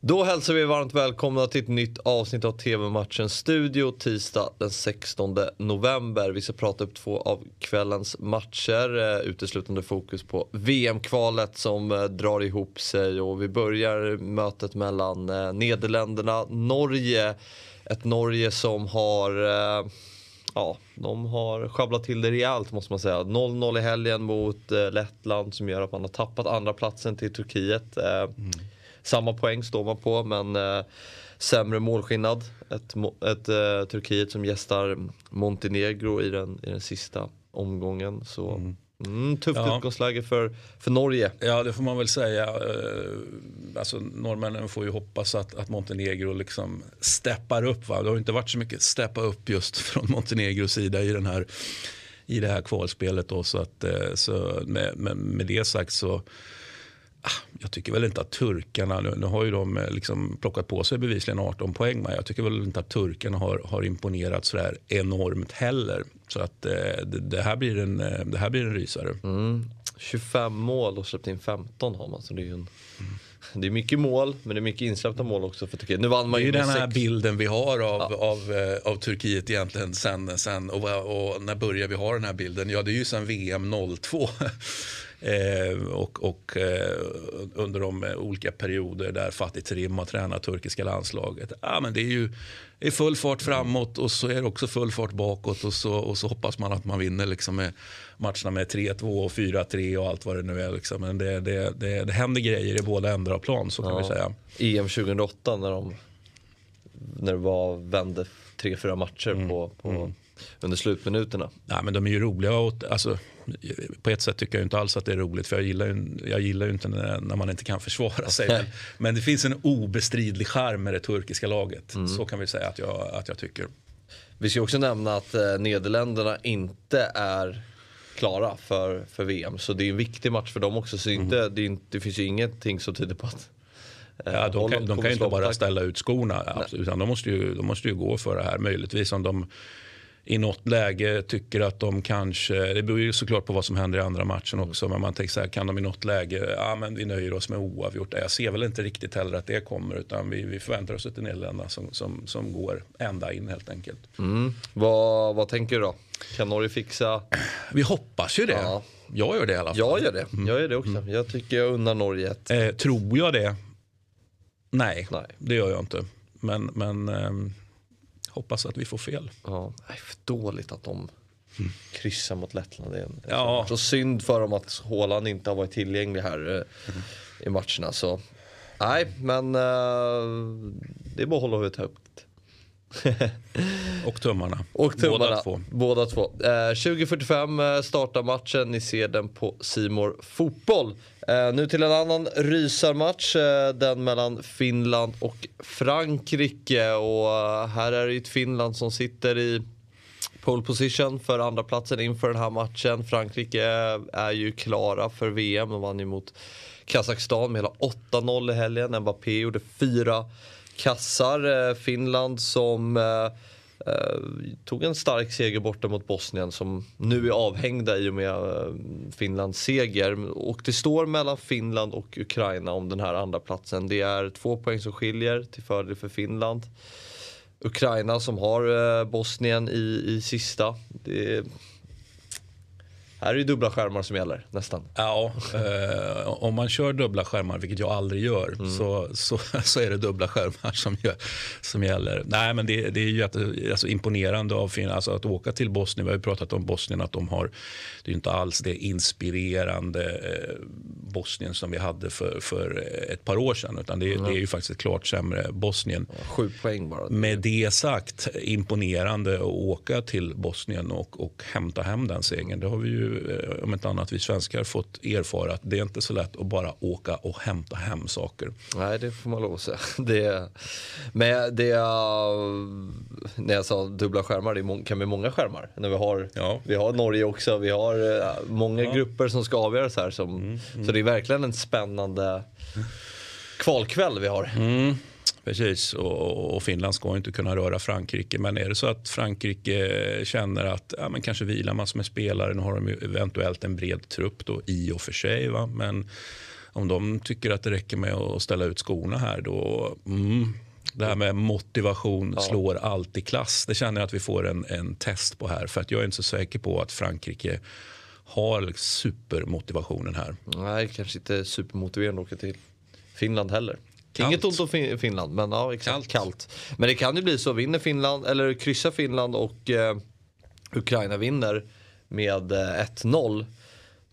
Då hälsar vi varmt välkomna till ett nytt avsnitt av TV-matchen Studio tisdag den 16 november. Vi ska prata upp två av kvällens matcher. Eh, uteslutande fokus på VM-kvalet som eh, drar ihop sig och vi börjar mötet mellan Nederländerna Nederländerna Norge. Ett Norge som har ja, de har sjabblat till det rejält måste man säga. 0-0 i helgen mot Lettland som gör att man har tappat andra platsen till Turkiet. Mm. Samma poäng står man på men eh, sämre målskillnad. Ett, ett eh, Turkiet som gästar Montenegro i den, i den sista omgången. Så mm. Mm, tufft ja. utgångsläge för, för Norge. Ja det får man väl säga. Eh, alltså, norrmännen får ju hoppas att, att Montenegro liksom steppar upp. Va? Det har inte varit så mycket steppa upp just från Montenegros sida i, den här, i det här kvalspelet. Då, så att, eh, så med, med, med det sagt så jag tycker väl inte att turkarna, nu, nu har ju de eh, liksom plockat på sig bevisligen 18 poäng, men jag tycker väl inte att turkarna har, har imponerat så där enormt heller. Så att eh, det, det, här blir en, eh, det här blir en rysare. Mm. 25 mål och släppt in 15 har man, så det är ju en... Mm. Det är mycket mål, men det är mycket insläppta mål också för Turkiet. Nu vann man ju det är den här sex. bilden vi har av, ja. av, av, av Turkiet egentligen sen, sen och, och, när börjar vi ha den här bilden? Ja, det är ju sen VM 02. Eh, och, och eh, under de olika perioder där Fatih Terim har tränat turkiska landslaget. Ja, men det är ju det är full fart framåt och så är det också full fart bakåt och så, och så hoppas man att man vinner liksom med matcherna med 3-2 och 4-3 och allt vad det nu är. Liksom. Men det, det, det, det händer grejer i båda ändar av plan så kan ja. vi säga. EM 2008 när, de, när det var, vände 3-4 matcher mm. på, på mm under slutminuterna. Nej, men de är ju roliga. Och, alltså, på ett sätt tycker jag inte alls att det är roligt för jag gillar ju, jag gillar ju inte när, när man inte kan försvara sig. Men, men, det finns en obestridlig charm med det turkiska laget. Mm. Så kan vi säga att jag, att jag tycker. Vi ska också nämna att eh, Nederländerna inte är klara för, för VM. Så det är en viktig match för dem också. Så inte, mm. det, inte, det finns ju ingenting som tyder på att eh, Ja, de kan, de kan inte bara ställa ut skorna, utan de måste, ju, de måste ju gå för det här. Möjligtvis om de i något läge tycker att de kanske, det beror ju såklart på vad som händer i andra matchen också, men man tänker så här, kan de i något läge, ja men vi nöjer oss med oavgjort. Jag ser väl inte riktigt heller att det kommer, utan vi, vi förväntar oss ett Nederländerna som, som, som går ända in helt enkelt. Mm. Vad, vad tänker du då? Kan Norge fixa? Vi hoppas ju det. Ja. Jag gör det i alla fall. Jag gör det, mm. jag gör det också. Mm. Jag tycker jag unnar Norge ett. Eh, tror jag det? Nej, Nej, det gör jag inte. Men, men ehm hoppas att vi får fel. Ja, dåligt att de kryssar mot Lettland. Det är ja. så synd för dem att Håland inte har varit tillgänglig här mm. i matcherna. Så nej, men uh, det är bara att hålla huvudet högt. och tummarna. Och tummarna. Båda två. Båda två. Eh, 2045 eh, startar matchen. Ni ser den på Simor Fotboll. Eh, nu till en annan rysarmatch. Eh, den mellan Finland och Frankrike. Och eh, här är det ju ett Finland som sitter i pole position för andra platsen inför den här matchen. Frankrike eh, är ju klara för VM. De vann ju mot Kazakstan med hela 8-0 i helgen. Mbappé gjorde fyra kassar. Eh, Finland som eh, Eh, tog en stark seger borta mot Bosnien som nu är avhängda i och med eh, Finlands seger. Och det står mellan Finland och Ukraina om den här andra platsen. Det är två poäng som skiljer till fördel för Finland. Ukraina som har eh, Bosnien i, i sista. Det här är det dubbla skärmar som gäller nästan. Ja, eh, om man kör dubbla skärmar, vilket jag aldrig gör, mm. så, så, så är det dubbla skärmar som, gör, som gäller. Nej, men det, det är ju alltså, imponerande av Finland alltså, att åka till Bosnien. Vi har ju pratat om Bosnien, att de har, det är inte alls det inspirerande eh, Bosnien som vi hade för, för ett par år sedan, utan det, mm. det är ju faktiskt ett klart sämre Bosnien. Ja, sju poäng bara. Med det sagt, imponerande att åka till Bosnien och, och hämta hem den segern. Det har vi ju Eh, om inte annat vi svenskar fått erfara att det är inte så lätt att bara åka och hämta hem saker. Nej, det får man lov att säga. Det, men det, när jag sa dubbla skärmar, det kan bli många skärmar. När vi, har, ja. vi har Norge också, vi har eh, många ja. grupper som ska avgöras här. Som, mm, mm. Så det är verkligen en spännande kvalkväll vi har. Mm. Precis, och, och, Finland ska inte kunna röra Frankrike. Men är det så att Frankrike känner att ja, men kanske vilar massor med spelare, nu har de eventuellt en bred trupp då, i och för sig. Va? Men om de tycker att det räcker med att ställa ut skorna här då mm, det här med motivation ja. slår alltid klass. Det känner jag att vi får en, en test på här. För att jag är inte så säker på att Frankrike har supermotivationen här. Nej, kanske inte supermotiverande att åka till Finland heller. Kallt. Inget ont om Finland, men ja, exakt. Kallt. Kallt. Men det kan ju bli så, vinner Finland, eller kryssar Finland och eh, Ukraina vinner med eh, 1-0.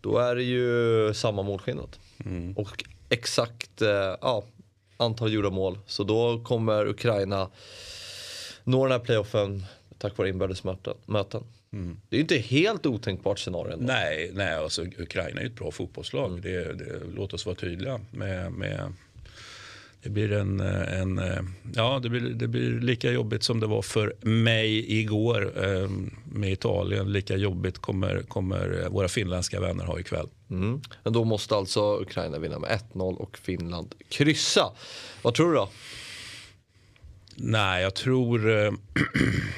Då är det ju samma målskillnad. Mm. Och exakt eh, ja, antal gjorda mål. Så då kommer Ukraina nå den här playoffen tack vare inbördes möten. Mm. Det är inte helt otänkbart scenario. Ändå. Nej, nej alltså, Ukraina är ju ett bra fotbollslag. Mm. Det, det, låt oss vara tydliga med, med det blir en, en ja, det blir, det blir lika jobbigt som det var för mig igår eh, med Italien. Lika jobbigt kommer, kommer våra finländska vänner ha ikväll. Mm. Men då måste alltså Ukraina vinna med 1-0 och Finland kryssa. Vad tror du då? Nej, jag tror... Eh,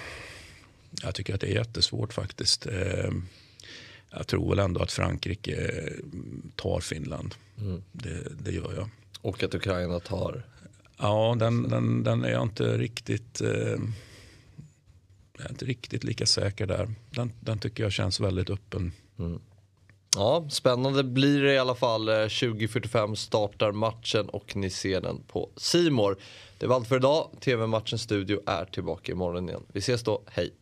jag tycker att det är jättesvårt faktiskt. Eh, jag tror väl ändå att Frankrike tar Finland. Mm. Det, det gör jag. Och att Ukraina tar? Ja, den, den, den är jag inte riktigt, eh, är inte riktigt lika säker där. Den, den tycker jag känns väldigt öppen. Mm. Ja, spännande blir det i alla fall. 20.45 startar matchen och ni ser den på Simor. Det var allt för idag. TV-matchens studio är tillbaka imorgon igen. Vi ses då, hej!